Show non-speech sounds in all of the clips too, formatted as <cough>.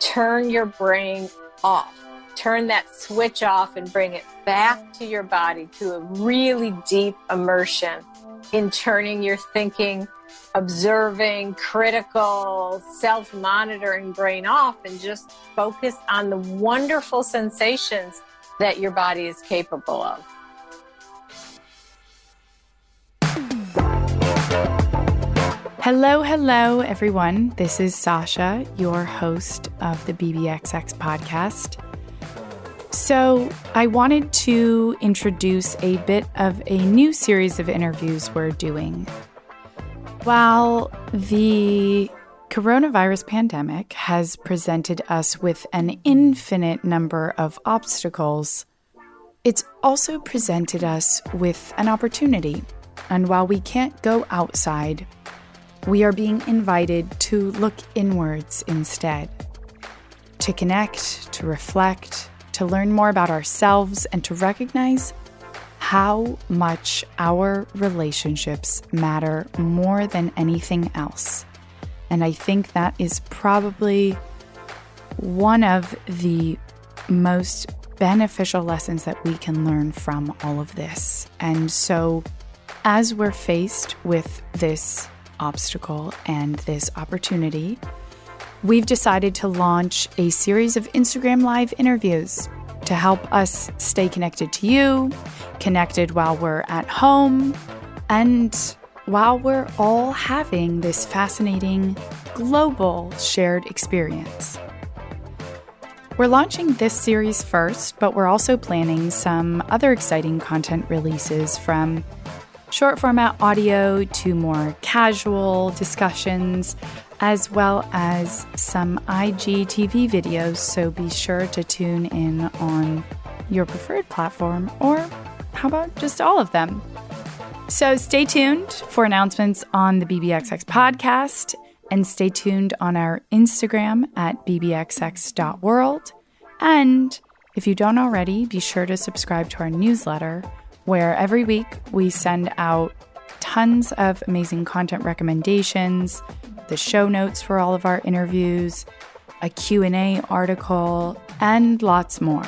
turn your brain off. Turn that switch off and bring it back to your body to a really deep immersion in turning your thinking, observing, critical, self monitoring brain off and just focus on the wonderful sensations that your body is capable of. Hello, hello, everyone. This is Sasha, your host of the BBXX podcast. So, I wanted to introduce a bit of a new series of interviews we're doing. While the coronavirus pandemic has presented us with an infinite number of obstacles, it's also presented us with an opportunity. And while we can't go outside, we are being invited to look inwards instead, to connect, to reflect, to learn more about ourselves, and to recognize how much our relationships matter more than anything else. And I think that is probably one of the most beneficial lessons that we can learn from all of this. And so, as we're faced with this obstacle and this opportunity, we've decided to launch a series of Instagram Live interviews to help us stay connected to you, connected while we're at home, and while we're all having this fascinating global shared experience. We're launching this series first, but we're also planning some other exciting content releases from short format audio to more casual discussions, as well as some IGTV videos. So be sure to tune in on your preferred platform, or how about just all of them? So stay tuned for announcements on the BBXX podcast and stay tuned on our Instagram at bbxx.world. And if you don't already, be sure to subscribe to our newsletter where every week we send out tons of amazing content recommendations, the show notes for all of our interviews, a Q&A article, and lots more.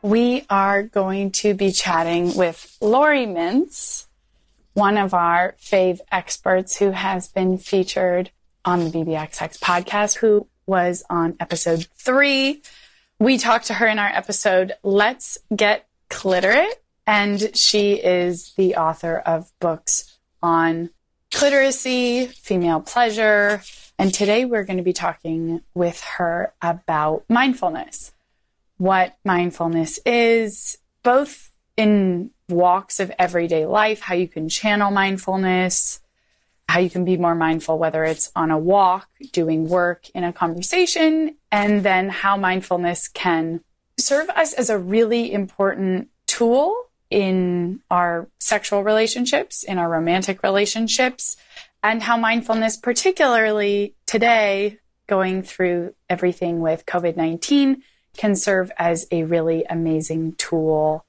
We are going to be chatting with Laurie Mintz, one of our fave experts who has been featured on the BBXX podcast, who was on episode three we talked to her in our episode, Let's Get Cliterate. And she is the author of books on cliteracy, female pleasure. And today we're going to be talking with her about mindfulness, what mindfulness is, both in walks of everyday life, how you can channel mindfulness, how you can be more mindful, whether it's on a walk, doing work, in a conversation, and then how mindfulness can serve us as a really important tool in our sexual relationships, in our romantic relationships, and how mindfulness, particularly today, going through everything with COVID 19, can serve as a really amazing tool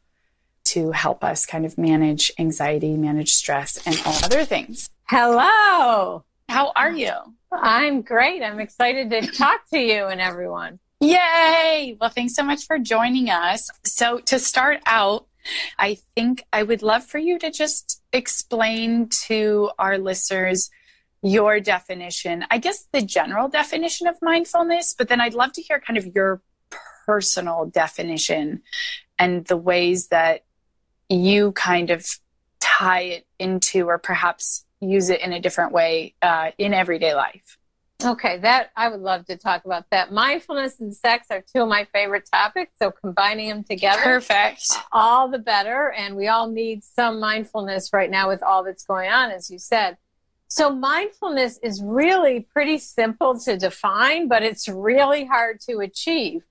to help us kind of manage anxiety, manage stress, and all other things. Hello. How are you? I'm great. I'm excited to talk to you and everyone. Yay! Well, thanks so much for joining us. So, to start out, I think I would love for you to just explain to our listeners your definition. I guess the general definition of mindfulness, but then I'd love to hear kind of your personal definition and the ways that you kind of tie it into or perhaps use it in a different way uh, in everyday life. Okay, that I would love to talk about that. Mindfulness and sex are two of my favorite topics, so combining them together, perfect, all the better. And we all need some mindfulness right now with all that's going on, as you said. So, mindfulness is really pretty simple to define, but it's really hard to achieve.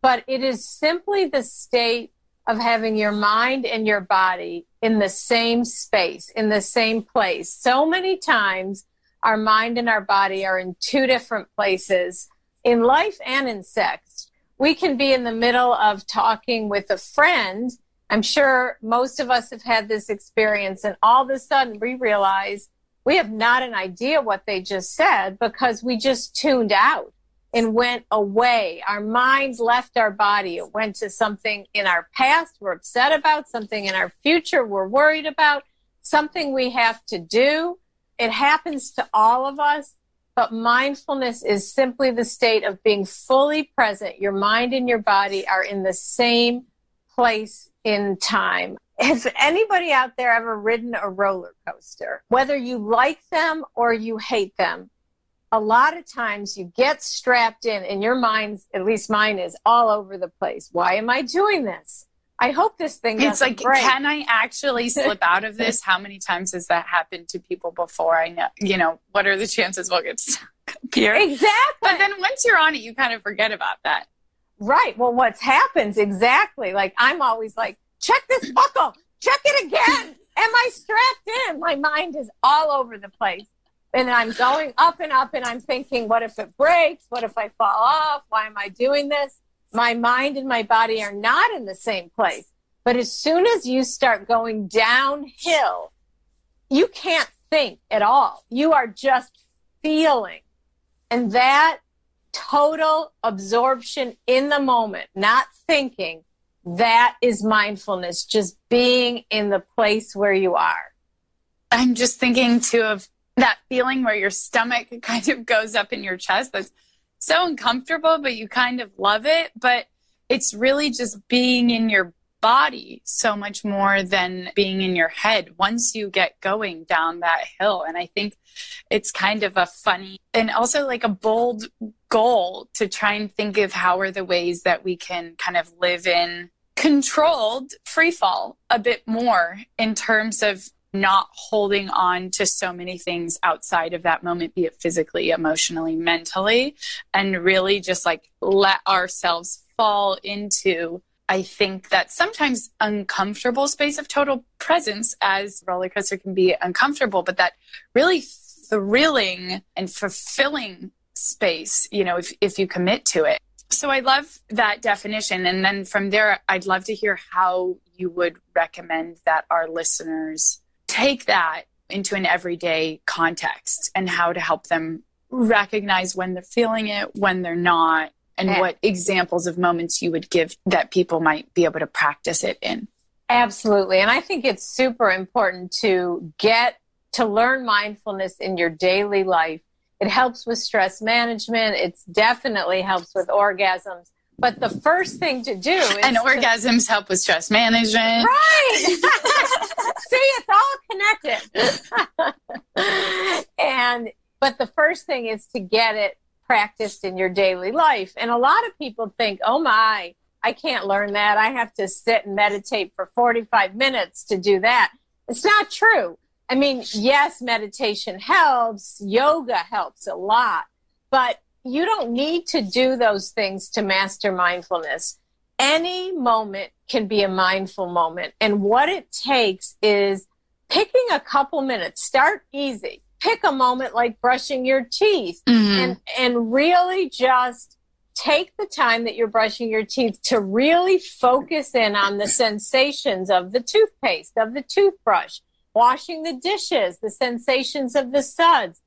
But it is simply the state of having your mind and your body in the same space, in the same place. So many times, our mind and our body are in two different places in life and in sex. We can be in the middle of talking with a friend. I'm sure most of us have had this experience, and all of a sudden we realize we have not an idea what they just said because we just tuned out and went away. Our minds left our body. It went to something in our past we're upset about, something in our future we're worried about, something we have to do. It happens to all of us, but mindfulness is simply the state of being fully present. Your mind and your body are in the same place in time. Has anybody out there ever ridden a roller coaster? Whether you like them or you hate them, a lot of times you get strapped in and your mind, at least mine is all over the place. Why am I doing this? I hope this thing It's like, break. can I actually slip out of this? <laughs> How many times has that happened to people before? I know, you know, what are the chances we'll get stuck here? Exactly. But then once you're on it, you kind of forget about that. Right. Well, what happens exactly? Like I'm always like, check this buckle, check it again. Am I strapped in? My mind is all over the place and I'm going up and up and I'm thinking, what if it breaks? What if I fall off? Why am I doing this? My mind and my body are not in the same place. But as soon as you start going downhill, you can't think at all. You are just feeling. And that total absorption in the moment, not thinking, that is mindfulness, just being in the place where you are. I'm just thinking too of that feeling where your stomach <laughs> kind of goes up in your chest that's so uncomfortable, but you kind of love it. But it's really just being in your body so much more than being in your head once you get going down that hill. And I think it's kind of a funny and also like a bold goal to try and think of how are the ways that we can kind of live in controlled free fall a bit more in terms of not holding on to so many things outside of that moment, be it physically, emotionally, mentally, and really just like let ourselves fall into, I think that sometimes uncomfortable space of total presence as roller coaster can be uncomfortable, but that really thrilling and fulfilling space, you know, if, if you commit to it. So I love that definition. And then from there, I'd love to hear how you would recommend that our listeners take that into an everyday context and how to help them recognize when they're feeling it, when they're not, and yeah. what examples of moments you would give that people might be able to practice it in. Absolutely. And I think it's super important to get to learn mindfulness in your daily life. It helps with stress management. It definitely helps with orgasms. But the first thing to do is and orgasms to, help with stress management. Right. <laughs> <laughs> See, it's all connected. <laughs> and but the first thing is to get it practiced in your daily life. And a lot of people think, "Oh my, I can't learn that. I have to sit and meditate for 45 minutes to do that." It's not true. I mean, yes, meditation helps, yoga helps a lot, but you don't need to do those things to master mindfulness. Any moment can be a mindful moment. And what it takes is picking a couple minutes, start easy. Pick a moment like brushing your teeth mm-hmm. and, and really just take the time that you're brushing your teeth to really focus in on the sensations of the toothpaste, of the toothbrush, washing the dishes, the sensations of the suds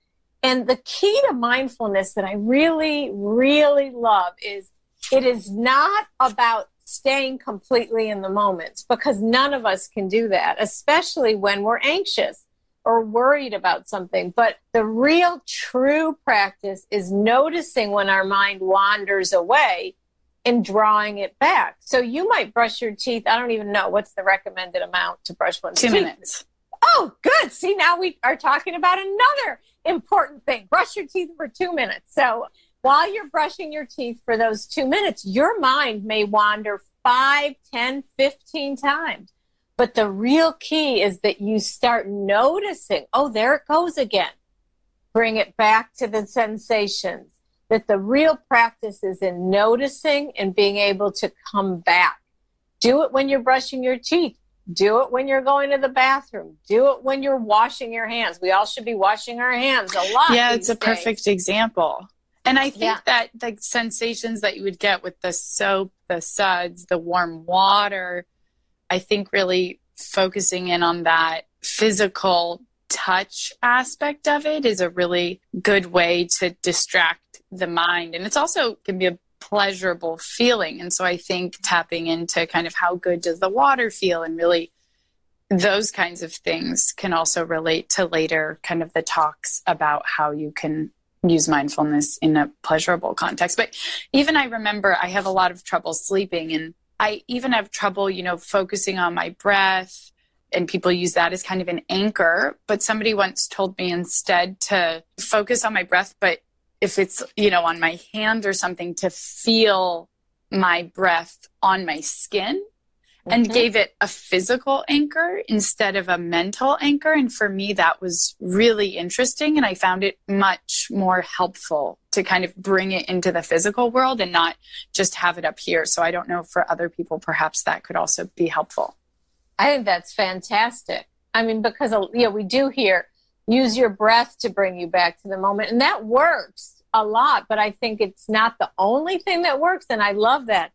and the key to mindfulness that I really, really love is it is not about staying completely in the moment because none of us can do that, especially when we're anxious or worried about something. But the real true practice is noticing when our mind wanders away and drawing it back. So you might brush your teeth. I don't even know what's the recommended amount to brush one's Two teeth. minutes. Oh, good. See, now we are talking about another important thing. Brush your teeth for two minutes. So while you're brushing your teeth for those two minutes, your mind may wander five, ten, fifteen times. But the real key is that you start noticing, oh, there it goes again. Bring it back to the sensations. That the real practice is in noticing and being able to come back. Do it when you're brushing your teeth. Do it when you're going to the bathroom. Do it when you're washing your hands. We all should be washing our hands a lot. Yeah, it's a days. perfect example. And I think yeah. that the sensations that you would get with the soap, the suds, the warm water, I think really focusing in on that physical touch aspect of it is a really good way to distract the mind. And it's also can be a pleasurable feeling. And so I think tapping into kind of how good does the water feel and really those kinds of things can also relate to later kind of the talks about how you can use mindfulness in a pleasurable context. But even I remember I have a lot of trouble sleeping and I even have trouble, you know, focusing on my breath and people use that as kind of an anchor. But somebody once told me instead to focus on my breath, but if it's, you know, on my hand or something, to feel my breath on my skin and mm-hmm. gave it a physical anchor instead of a mental anchor. And for me, that was really interesting. And I found it much more helpful to kind of bring it into the physical world and not just have it up here. So I don't know for other people, perhaps that could also be helpful. I think that's fantastic. I mean, because you know, we do hear use your breath to bring you back to the moment, and that works a lot. But I think it's not the only thing that works, and I love that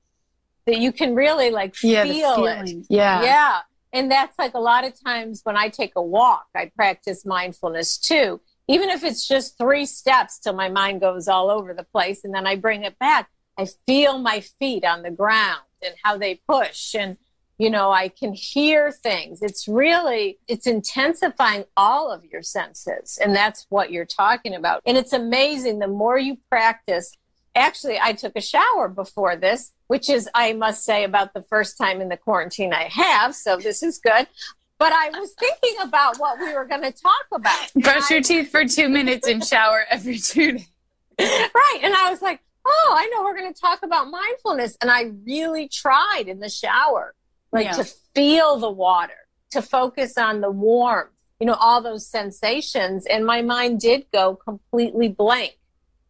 that you can really like yeah, feel it. Yeah, yeah. And that's like a lot of times when I take a walk, I practice mindfulness too. Even if it's just three steps till my mind goes all over the place, and then I bring it back. I feel my feet on the ground and how they push and you know i can hear things it's really it's intensifying all of your senses and that's what you're talking about and it's amazing the more you practice actually i took a shower before this which is i must say about the first time in the quarantine i have so this is good but I was thinking about what we were going to talk about. <laughs> Brush your teeth for two minutes and shower every two days. Right. And I was like, oh, I know we're going to talk about mindfulness. And I really tried in the shower like yeah. to feel the water, to focus on the warmth, you know, all those sensations. And my mind did go completely blank,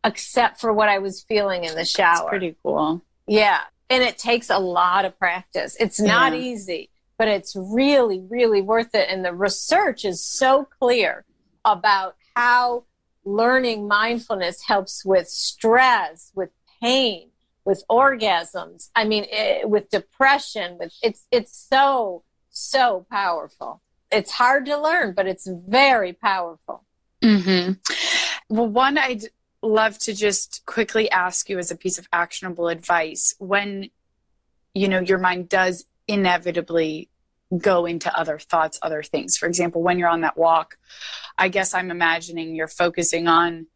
except for what I was feeling in the shower. That's pretty cool. Yeah. And it takes a lot of practice. It's not yeah. easy, but it's really, really worth it. And the research is so clear about how learning mindfulness helps with stress, with pain, with orgasms. I mean, it, with depression, with it's it's so so powerful. It's hard to learn, but it's very powerful. Mm-hmm. Well, one I'd love to just quickly ask you as a piece of actionable advice when you know your mind does inevitably go into other thoughts, other things. For example, when you're on that walk, I guess I'm imagining you're focusing on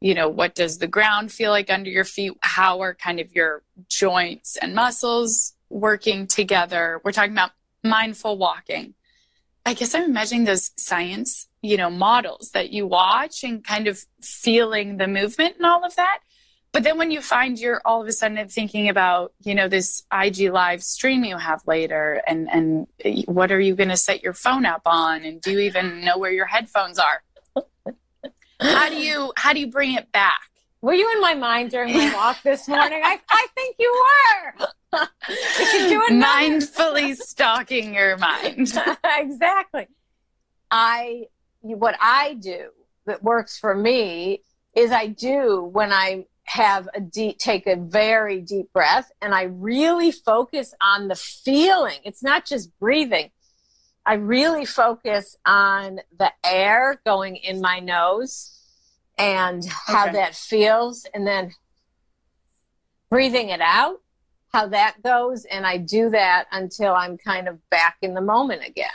you know, what does the ground feel like under your feet? How are kind of your joints and muscles working together? We're talking about mindful walking. I guess I'm imagining those science, you know, models that you watch and kind of feeling the movement and all of that. But then when you find you're all of a sudden thinking about, you know, this IG live stream you have later and and what are you going to set your phone up on and do you even know where your headphones are? How do you how do you bring it back? Were you in my mind during my walk this morning? I, I think you were. you doing mindfully stalking your mind. <laughs> exactly. I what I do that works for me is I do when I have a deep take a very deep breath and I really focus on the feeling. It's not just breathing. I really focus on the air going in my nose and how okay. that feels, and then breathing it out, how that goes. And I do that until I'm kind of back in the moment again.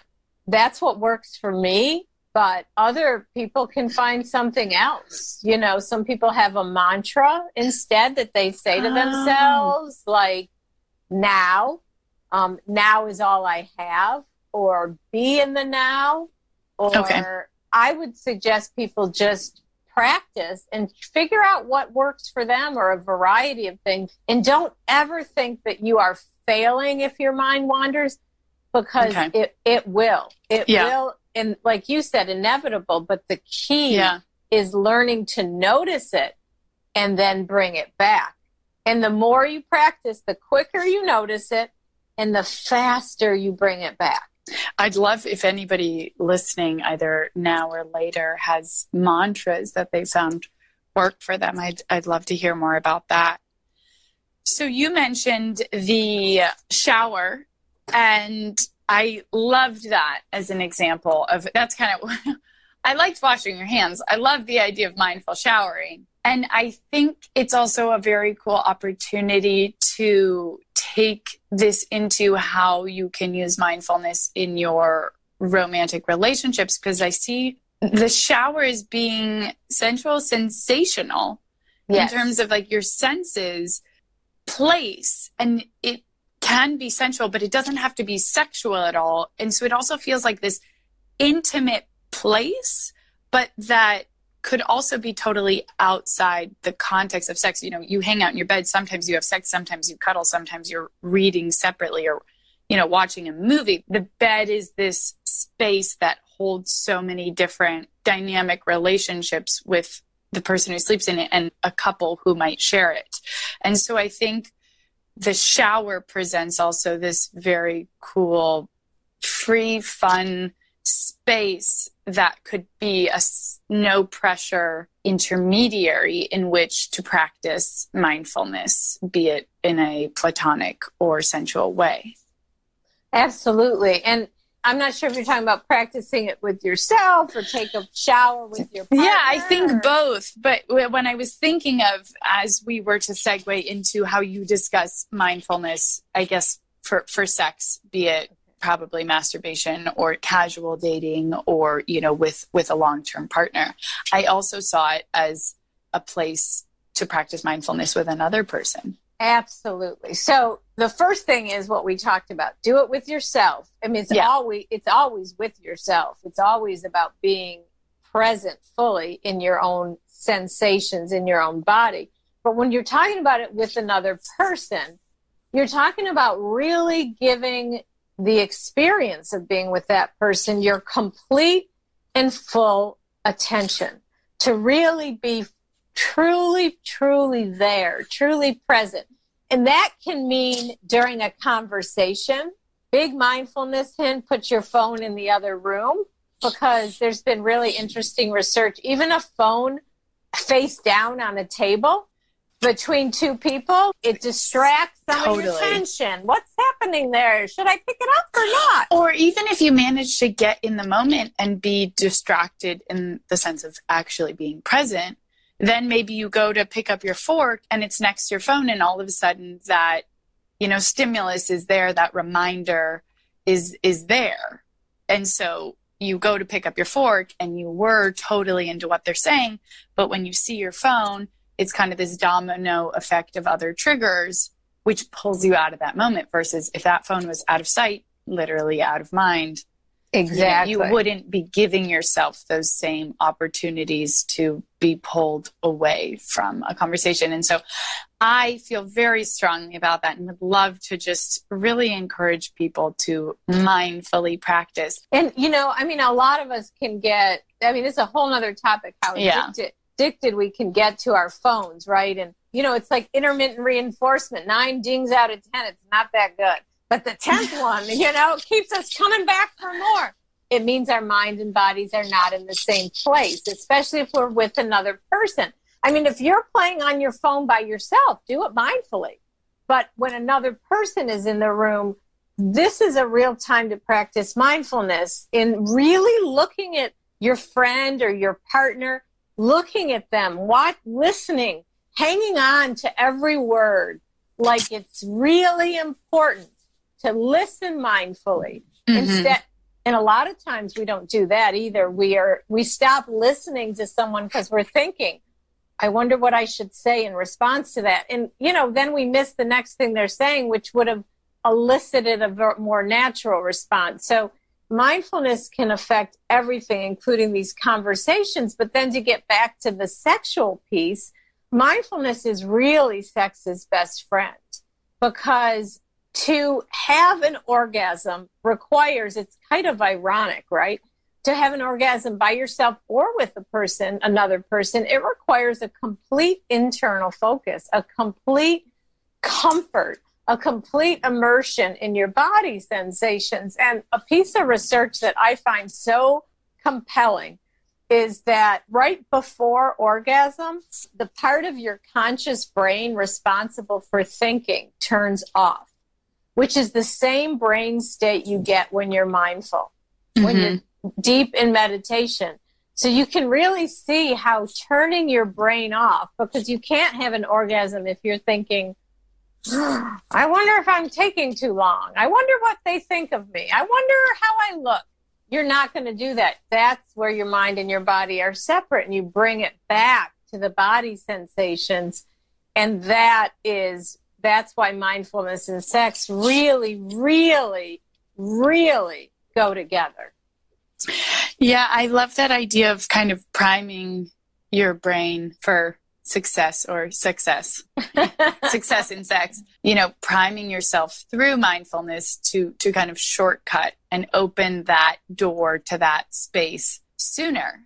That's what works for me. But other people can find something else. You know, some people have a mantra instead that they say to oh. themselves, like, now, um, now is all I have, or be in the now. Or okay. I would suggest people just practice and figure out what works for them or a variety of things. And don't ever think that you are failing if your mind wanders because okay. it, it will. It yeah. will. And like you said, inevitable. But the key yeah. is learning to notice it and then bring it back. And the more you practice, the quicker you notice it and the faster you bring it back. I'd love if anybody listening, either now or later, has mantras that they found work for them. I'd, I'd love to hear more about that. So you mentioned the shower, and I loved that as an example of that's kind of. <laughs> I liked washing your hands. I love the idea of mindful showering. And I think it's also a very cool opportunity to take this into how you can use mindfulness in your romantic relationships because I see the shower is being sensual, sensational yes. in terms of like your senses place and it can be sensual, but it doesn't have to be sexual at all. And so it also feels like this intimate place, but that could also be totally outside the context of sex. You know, you hang out in your bed, sometimes you have sex, sometimes you cuddle, sometimes you're reading separately or, you know, watching a movie. The bed is this space that holds so many different dynamic relationships with the person who sleeps in it and a couple who might share it. And so I think the shower presents also this very cool, free, fun space that could be a no pressure intermediary in which to practice mindfulness, be it in a platonic or sensual way. Absolutely. And I'm not sure if you're talking about practicing it with yourself or take a shower with your partner. Yeah, I think both. But when I was thinking of, as we were to segue into how you discuss mindfulness, I guess for, for sex, be it probably masturbation or casual dating or, you know, with, with a long-term partner, I also saw it as a place to practice mindfulness with another person. Absolutely. So the first thing is what we talked about. Do it with yourself. I mean, it's yeah. always it's always with yourself. It's always about being present fully in your own sensations in your own body. But when you're talking about it with another person, you're talking about really giving the experience of being with that person your complete and full attention to really be truly, truly there, truly present. And that can mean during a conversation, big mindfulness hint, put your phone in the other room because there's been really interesting research. Even a phone face down on a table between two people, it distracts some totally. of your attention. What's happening there? Should I pick it up or not? Or even if you manage to get in the moment and be distracted in the sense of actually being present, then maybe you go to pick up your fork and it's next to your phone and all of a sudden that you know stimulus is there that reminder is is there and so you go to pick up your fork and you were totally into what they're saying but when you see your phone it's kind of this domino effect of other triggers which pulls you out of that moment versus if that phone was out of sight literally out of mind Exactly. You, you, wouldn't be giving yourself those same opportunities to be pulled away from a conversation. And so I feel very strongly about that and would love to just really encourage people to mindfully practice. And, you know, I mean, a lot of us can get, I mean, it's a whole other topic how yeah. addicted, addicted we can get to our phones, right? And, you know, it's like intermittent reinforcement. Nine dings out of 10, it's not that good. But the 10th <laughs> one, you know, keeps us coming back for more. It means our mind and bodies are not in the same place, especially if we're with another person. I mean, if you're playing on your phone by yourself, do it mindfully. But when another person is in the room, this is a real time to practice mindfulness in really looking at your friend or your partner, looking at them, what listening, hanging on to every word. Like it's really important to listen mindfully mm-hmm. instead and a lot of times we don't do that either. We are we stop listening to someone because we're thinking i wonder what i should say in response to that. And you know then we miss the next thing they're saying which would have elicited a more natural response. So mindfulness can affect everything including these conversations but then to get back to the sexual piece mindfulness is really sex's best friend because to have an orgasm requires, it's kind of ironic, right? To have an orgasm by yourself or with a person, another person, it requires a complete internal focus, a complete comfort, a complete immersion in your body sensations. And a piece of research that I find so compelling is that right before orgasm, the part of your conscious brain responsible for thinking turns off which is the same brain state you get when you're mindful, mm-hmm. when you're deep in meditation. So you can really see how turning your brain off, because you can't have an orgasm if you're thinking, I wonder if I'm taking too long. I wonder what they think of me. I wonder how I look. You're not going to do that. That's where your mind and your body are separate, and you bring it back to the body sensations. And that is, that's why mindfulness and sex really, really, really go together. Yeah, I love that idea of kind of priming your brain for success or success. <laughs> Success in sex. You know priming yourself through mindfulness to to kind of shortcut and open that door to that space sooner.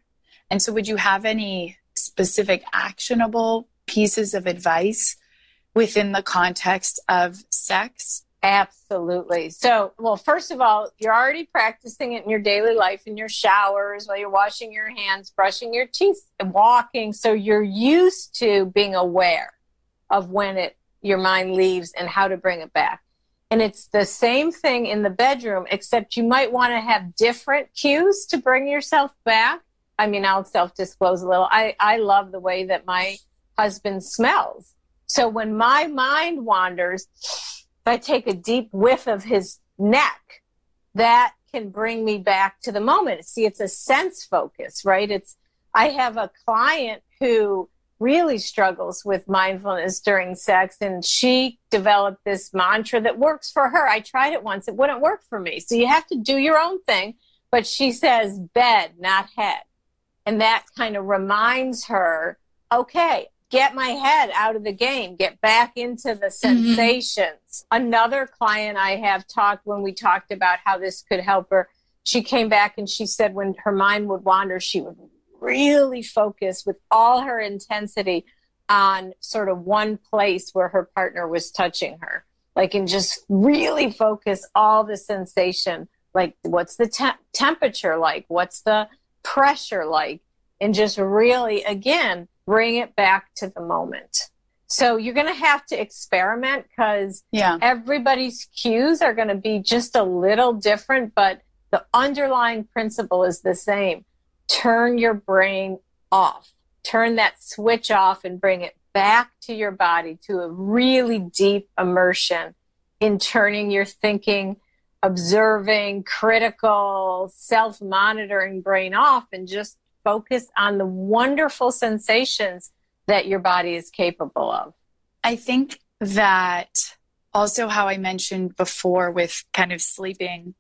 And so would you have any specific actionable pieces of advice within the context of sex Absolutely. So, well, first of all, you're already practicing it in your daily life, in your showers, while you're washing your hands, brushing your teeth, walking. So you're used to being aware of when it your mind leaves and how to bring it back. And it's the same thing in the bedroom, except you might want to have different cues to bring yourself back. I mean, I'll self disclose a little. I, I love the way that my husband smells. So when my mind wanders, if I take a deep whiff of his neck, that can bring me back to the moment. See, it's a sense focus, right? It's, I have a client who really struggles with mindfulness during sex and she developed this mantra that works for her. I tried it once. It wouldn't work for me. So you have to do your own thing, but she says bed, not head. And that kind of reminds her, okay, get my head out of the game, get back into the mm-hmm. sensations. Mm-hmm. Another client I have talked when we talked about how this could help her, she came back and she said when her mind would wander, she would really focus with all her intensity on sort of one place where her partner was touching her. Like, and just really focus all the sensation. Like, what's the te- temperature like? What's the pressure like? And just really, again, bring it back to the moment. So you're going to have to experiment because yeah. everybody's cues are going to be just a little different, but the underlying principle is the same. Turn your brain off. Turn that switch off and bring it back to your body to a really deep immersion in turning your thinking, observing, critical, self monitoring brain off and just focus on the wonderful sensations that your body is capable of. I think that also how I mentioned before with kind of sleeping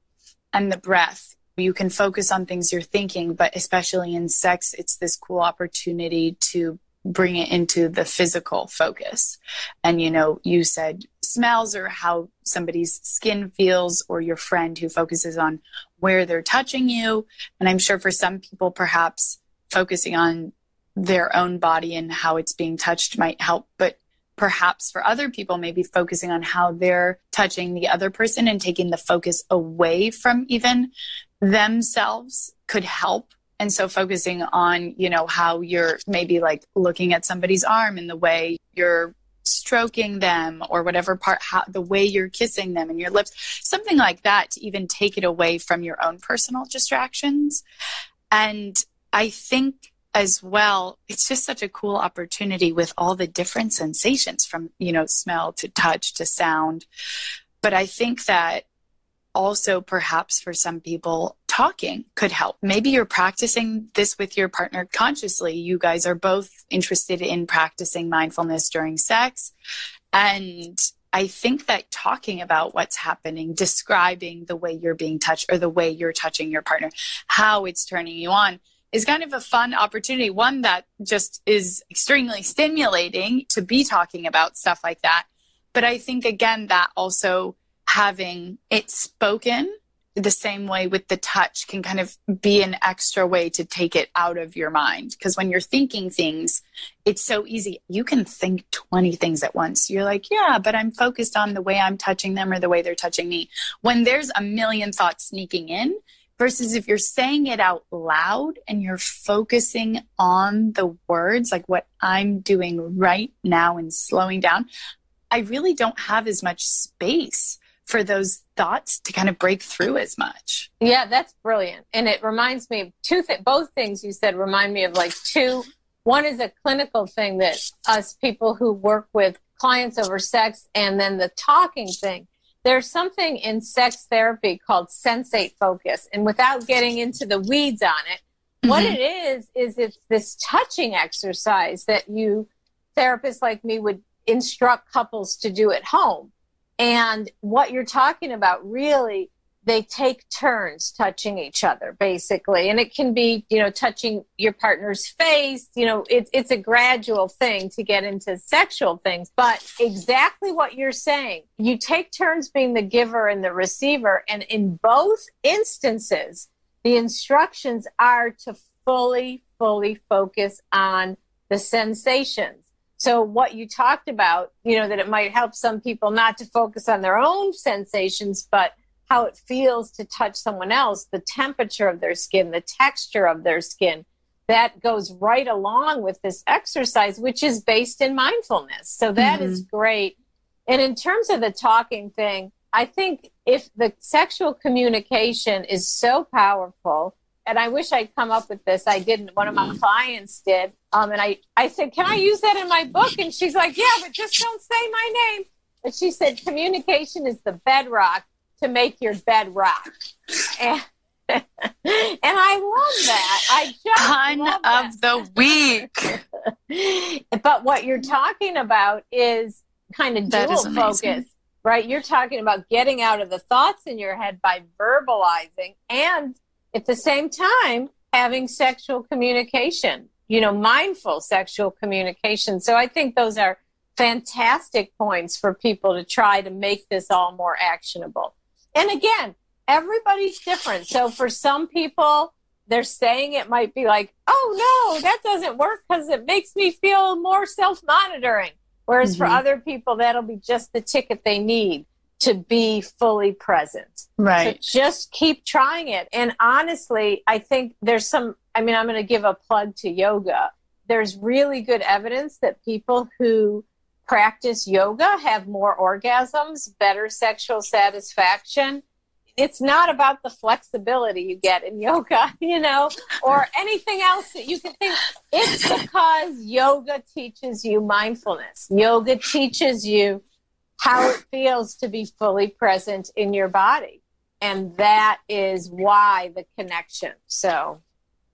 and the breath, you can focus on things you're thinking, but especially in sex, it's this cool opportunity to bring it into the physical focus. And, you know, you said smells or how somebody's skin feels, or your friend who focuses on where they're touching you. And I'm sure for some people, perhaps focusing on their own body and how it's being touched might help. But perhaps for other people, maybe focusing on how they're touching the other person and taking the focus away from even themselves could help and so focusing on, you know, how you're maybe like looking at somebody's arm and the way you're stroking them or whatever part, how, the way you're kissing them and your lips, something like that to even take it away from your own personal distractions. And I think as well, it's just such a cool opportunity with all the different sensations from, you know, smell to touch to sound. But I think that also perhaps for some people talking could help. Maybe you're practicing this with your partner consciously. You guys are both interested in practicing mindfulness during sex. And I think that talking about what's happening, describing the way you're being touched or the way you're touching your partner, how it's turning you on is kind of a fun opportunity. One that just is extremely stimulating to be talking about stuff like that. But I think, again, that also having it spoken the same way with the touch can kind of be an extra way to take it out of your mind. Because when you're thinking things, it's so easy. You can think 20 things at once. You're like, yeah, but I'm focused on the way I'm touching them or the way they're touching me. When there's a million thoughts sneaking in, versus if you're saying it out loud and you're focusing on the words, like what I'm doing right now and slowing down, I really don't have as much space for those thoughts to kind of break through as much. Yeah, that's brilliant. And it reminds me of two things, both things you said remind me of like two. One is a clinical thing that us people who work with clients over sex, and then the talking thing. There's something in sex therapy called sensate focus. And without getting into the weeds on it, mm-hmm. what it is, is it's this touching exercise that you, therapists like me, would instruct couples to do at home. And what you're talking about really, they take turns touching each other, basically. And it can be, you know, touching your partner's face. You know, it's it's a gradual thing to get into sexual things. But exactly what you're saying, you take turns being the giver and the receiver. And in both instances, the instructions are to fully, fully focus on the sensations so what you talked about, you know, that it might help some people not to focus on their own sensations, but how it feels to touch someone else, the temperature of their skin, the texture of their skin. That goes right along with this exercise, which is based in mindfulness. So that mm-hmm. is great. And in terms of the talking thing, I think if the sexual communication is so powerful, and I wish I'd come up with this. I didn't. One of my clients did. Um, and I, I said, can I use that in my book? And she's like, yeah, but just don't say my name. But she said, communication is the bedrock to make your bed rock. <laughs> And, and I love that. I just pun of the week. <laughs> but what you're talking about is kind of dual focus, right? You're talking about getting out of the thoughts in your head by verbalizing and at the same time having sexual communication, you know, mindful sexual communication. So I think those are fantastic points for people to try to make this all more actionable. And again, everybody's different. So for some people, they're saying it might be like, oh no, that doesn't work because it makes me feel more self monitoring. Whereas mm-hmm. for other people, that'll be just the ticket they need to be fully present. Right. So just keep trying it. And honestly, I think there's some, I mean, I'm going to give a plug to yoga. There's really good evidence that people who practice yoga have more orgasms, better sexual satisfaction. It's not about the flexibility you get in yoga, <laughs> you know, or anything else that you can think. It's because yoga teaches you mindfulness. Yoga teaches you how it feels to be fully present in your body. And that is why the connection. So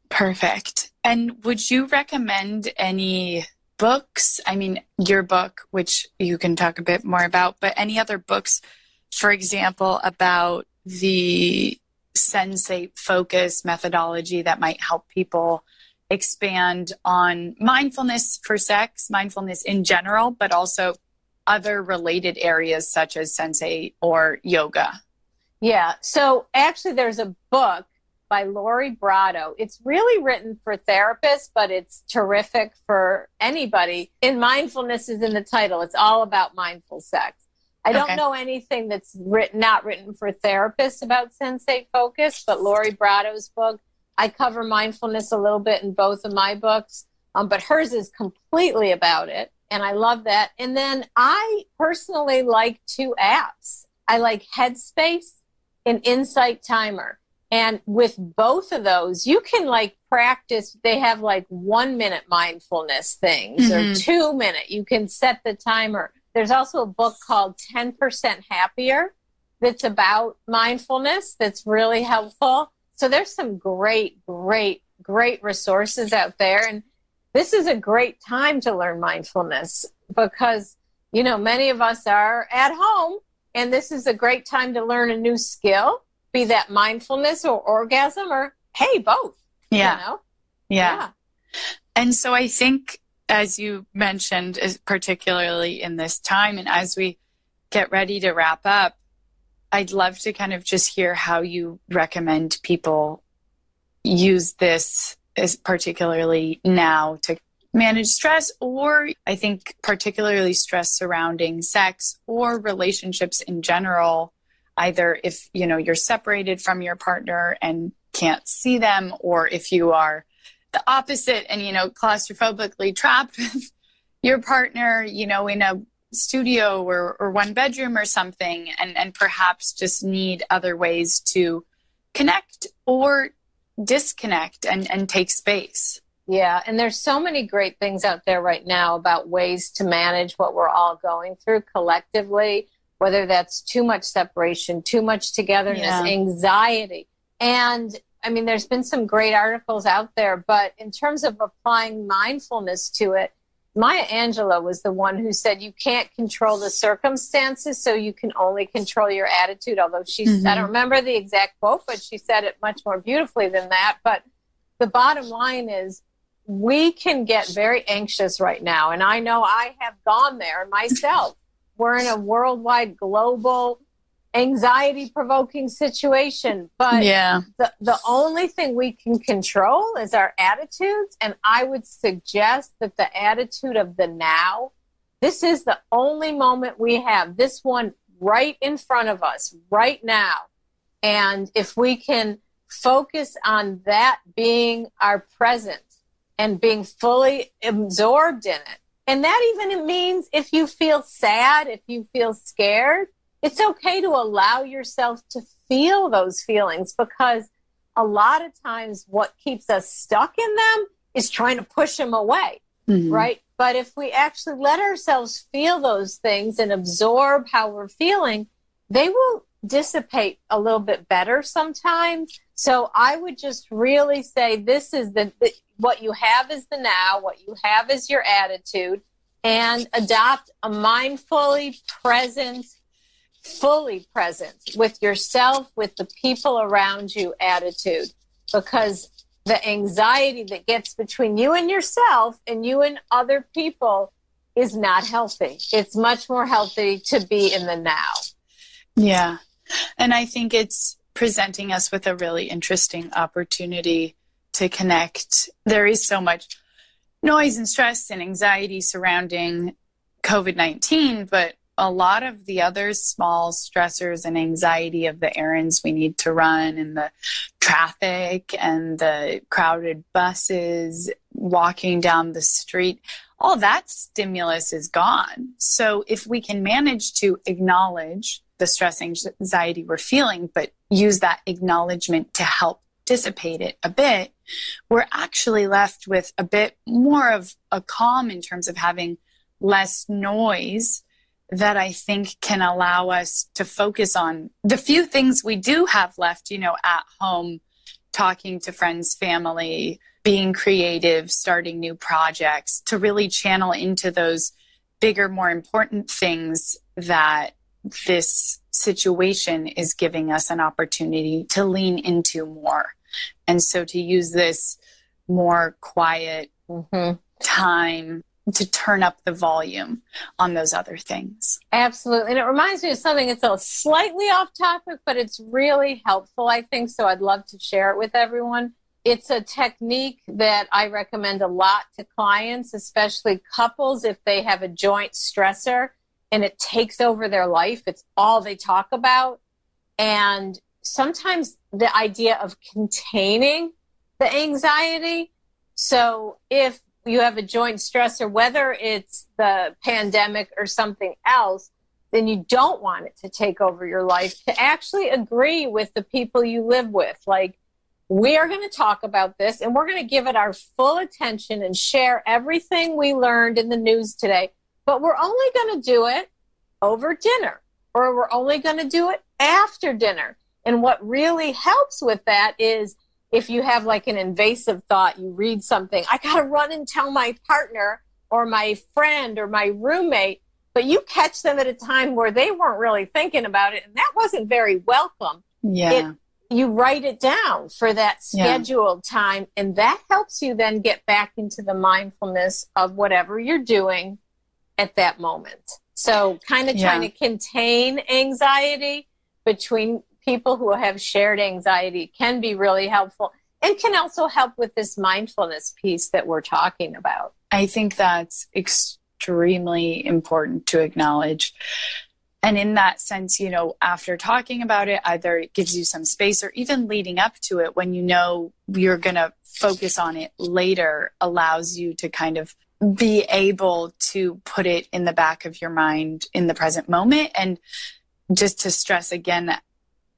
perfect. And would you recommend any books? I mean, your book, which you can talk a bit more about, but any other books, for example, about the sensate focus methodology that might help people expand on mindfulness for sex, mindfulness in general, but also other related areas such as sensate or yoga? Yeah. So actually, there's a book by Lori Brotto. It's really written for therapists, but it's terrific for anybody. And mindfulness is in the title. It's all about mindful sex. I don't know anything that's written, not written for therapists about sensate focus, but Lori Brotto's book, I cover mindfulness a little bit in both of my books, um, but hers is completely about it and I love that. And then I personally like two apps. I like Headspace and Insight Timer. And with both of those, you can like practice. They have like one minute mindfulness things mm-hmm. or two minute. You can set the timer. There's also a book called 10% Happier that's about mindfulness that's really helpful. So there's some great, great, great resources out there. And this is a great time to learn mindfulness because, you know, many of us are at home and this is a great time to learn a new skill, be that mindfulness or orgasm or hey, both. Yeah. You know? yeah. yeah. And so I think, as you mentioned, particularly in this time, and as we get ready to wrap up, I'd love to kind of just hear how you recommend people use this is particularly now to manage stress or I think particularly stress surrounding sex or relationships in general either if you know you're separated from your partner and can't see them or if you are the opposite and you know claustrophobically <laughs> trapped with your partner you know in a studio or, or one bedroom or something and, and perhaps just need other ways to connect or disconnect and, and take space. Yeah, and there's so many great things out there right now about ways to manage what we're all going through collectively, whether that's too much separation, too much togetherness, yeah. anxiety. And I mean, there's been some great articles out there, but in terms of applying mindfulness to it, Maya Angelou was the one who said you can't control the circumstances, so you can only control your attitude. Although she, mm-hmm. I don't remember the exact quote, but she said it much more beautifully than that. But the bottom line is, we can get very anxious right now, and I know I have gone there myself. We're in a worldwide, global anxiety provoking situation. But yeah. the, the only thing we can control is our attitudes. And I would suggest that the attitude of the now, this is the only moment we have, this one right in front of us right now. And if we can focus on that being our present and being fully absorbed in it. And that even means if you feel sad, if you feel scared, it's okay to allow yourself to feel those feelings because a lot of times what keeps us stuck in them is trying to push them away, mm-hmm. right? But if we actually let ourselves feel those things and absorb how we're feeling, they will dissipate a little bit better sometimes. So I would just really say this is the, the what you have is the now, what you have is your attitude, and adopt a mindfully present fully present with yourself, with the people around you attitude, because the anxiety that gets between you and yourself and you and other people is not healthy. It's much more healthy to be in the now. Yeah. And I think it's presenting us with a really interesting opportunity to connect. There is so much noise and stress and anxiety surrounding COVID 19, but a lot of the other small stressors and anxiety of the errands we need to run and the traffic and the crowded buses walking down the street all that stimulus is gone. So if we can manage to acknowledge the stress anxiety we're feeling but use that acknowledgement to help dissipate it a bit we're actually left with a bit more of a calm in terms of having less noise that I think can allow us to focus on the few things we do have left, you know, at home, talking to friends, family, being creative, starting new projects, to really channel into those bigger, more important things that this situation is giving us an opportunity to lean into more. And so to use this more quiet mm-hmm. time to turn up the volume on those other things. Absolutely. And it reminds me of something that's a slightly off topic, but it's really helpful, I think. So I'd love to share it with everyone. It's a technique that I recommend a lot to clients, especially couples, if they have a joint stressor and it takes over their life. It's all they talk about. And sometimes the idea of containing the anxiety. So if you have a joint stressor, whether it's the pandemic or something else, then you don't want it to take over your life to actually agree with the people you live with. Like, we are going to talk about this and we're going to give it our full attention and share everything we learned in the news today. But we're only going to do it over dinner or we're only going to do it after dinner. And what really helps with that is if you have like an invasive thought, you read something, I got to run and tell my partner or my friend or my roommate, but you catch them at a time where they weren't really thinking about it. And that wasn't very welcome. Yeah. It, you write it down for that scheduled yeah. time, and that helps you then get back into the mindfulness of whatever you're doing at that moment. So, kind of trying to contain anxiety between people who have shared anxiety can be really helpful and can also help with this mindfulness piece that we're talking about. I think that's extremely important to acknowledge. And in that sense, you know, after talking about it, either it gives you some space or even leading up to it when you know you're going to focus on it later allows you to kind of be able to put it in the back of your mind in the present moment and just to stress again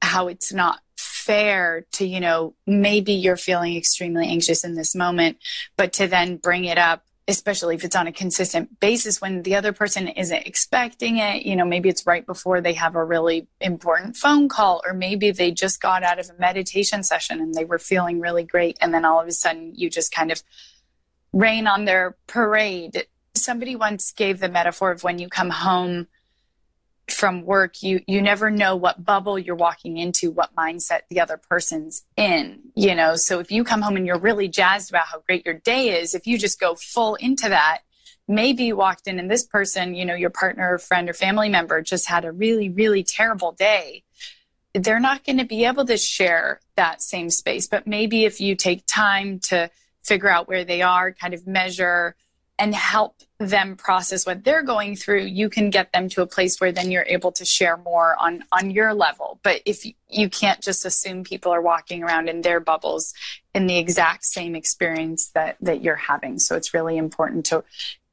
how it's not fair to you know maybe you're feeling extremely anxious in this moment but to then bring it up especially if it's on a consistent basis when the other person isn't expecting it you know maybe it's right before they have a really important phone call or maybe they just got out of a meditation session and they were feeling really great and then all of a sudden you just kind of rain on their parade. Somebody once gave the metaphor of when you come home from work you you never know what bubble you're walking into what mindset the other person's in you know? So if you come home and you're really jazzed about how great your day is if you just go full into that maybe you walked in and this person you know your partner or friend or family member just had a really really terrible day they're not going to be able to share that same space. But maybe if you take time to figure out where they are kind of measure and help them process what they're going through you can get them to a place where then you're able to share more on on your level. But if you can't just assume people are walking around in their bubbles in the exact same experience that that you're having. So it's really important to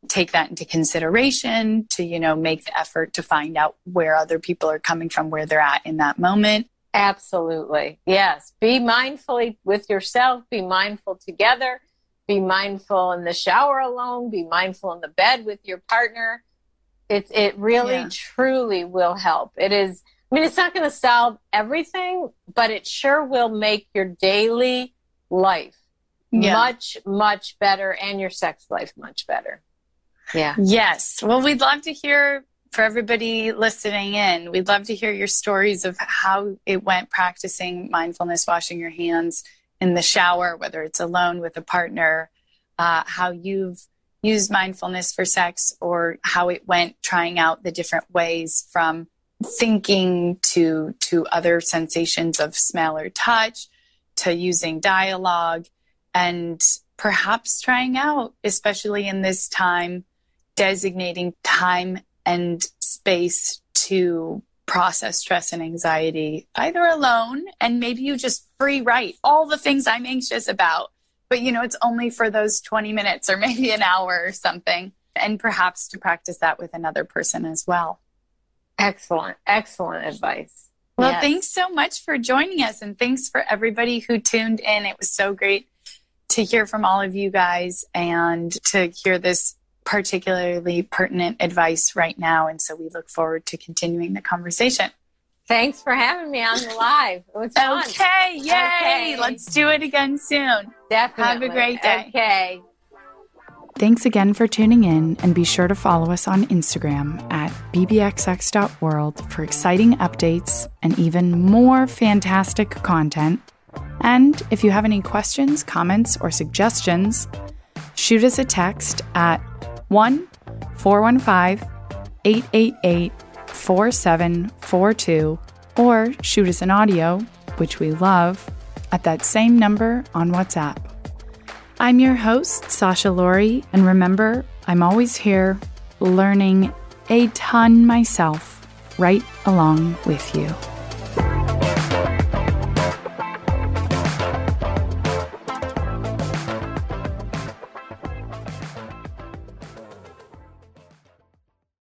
take that into consideration to you know make the effort to find out where other people are coming from where they're at in that moment. Absolutely. Yes. Be mindfully with yourself. Be mindful together be mindful in the shower alone, be mindful in the bed with your partner. It, it really yeah. truly will help. It is, I mean, it's not going to solve everything, but it sure will make your daily life yeah. much, much better and your sex life much better. Yeah. Yes. Well, we'd love to hear for everybody listening in. We'd love to hear your stories of how it went practicing mindfulness, washing your hands in the shower, whether it's alone with a partner, uh, how you've used mindfulness for sex or how it went trying out the different ways from thinking to to other sensations of smell or touch to using dialogue and perhaps trying out especially in this time designating time and space to process stress and anxiety either alone and maybe you just free write all the things I'm anxious about. But you know, it's only for those 20 minutes or <laughs> maybe an hour or something. And perhaps to practice that with another person as well. Excellent, excellent advice. Well, yes. thanks so much for joining us. And thanks for everybody who tuned in. It was so great to hear from all of you guys and to hear this particularly pertinent advice right now. And so we look forward to continuing the conversation. Thanks for having me on the live. It was fun. Okay, yay. Okay. Let's do it again soon. Definitely. Have a great day. Okay. Thanks again for tuning in, and be sure to follow us on Instagram at bbxx.world for exciting updates and even more fantastic content. And if you have any questions, comments, or suggestions, shoot us a text at 1 415 888 4742 or shoot us an audio, which we love, at that same number on WhatsApp. I'm your host, Sasha Laurie, and remember, I'm always here learning a ton myself right along with you.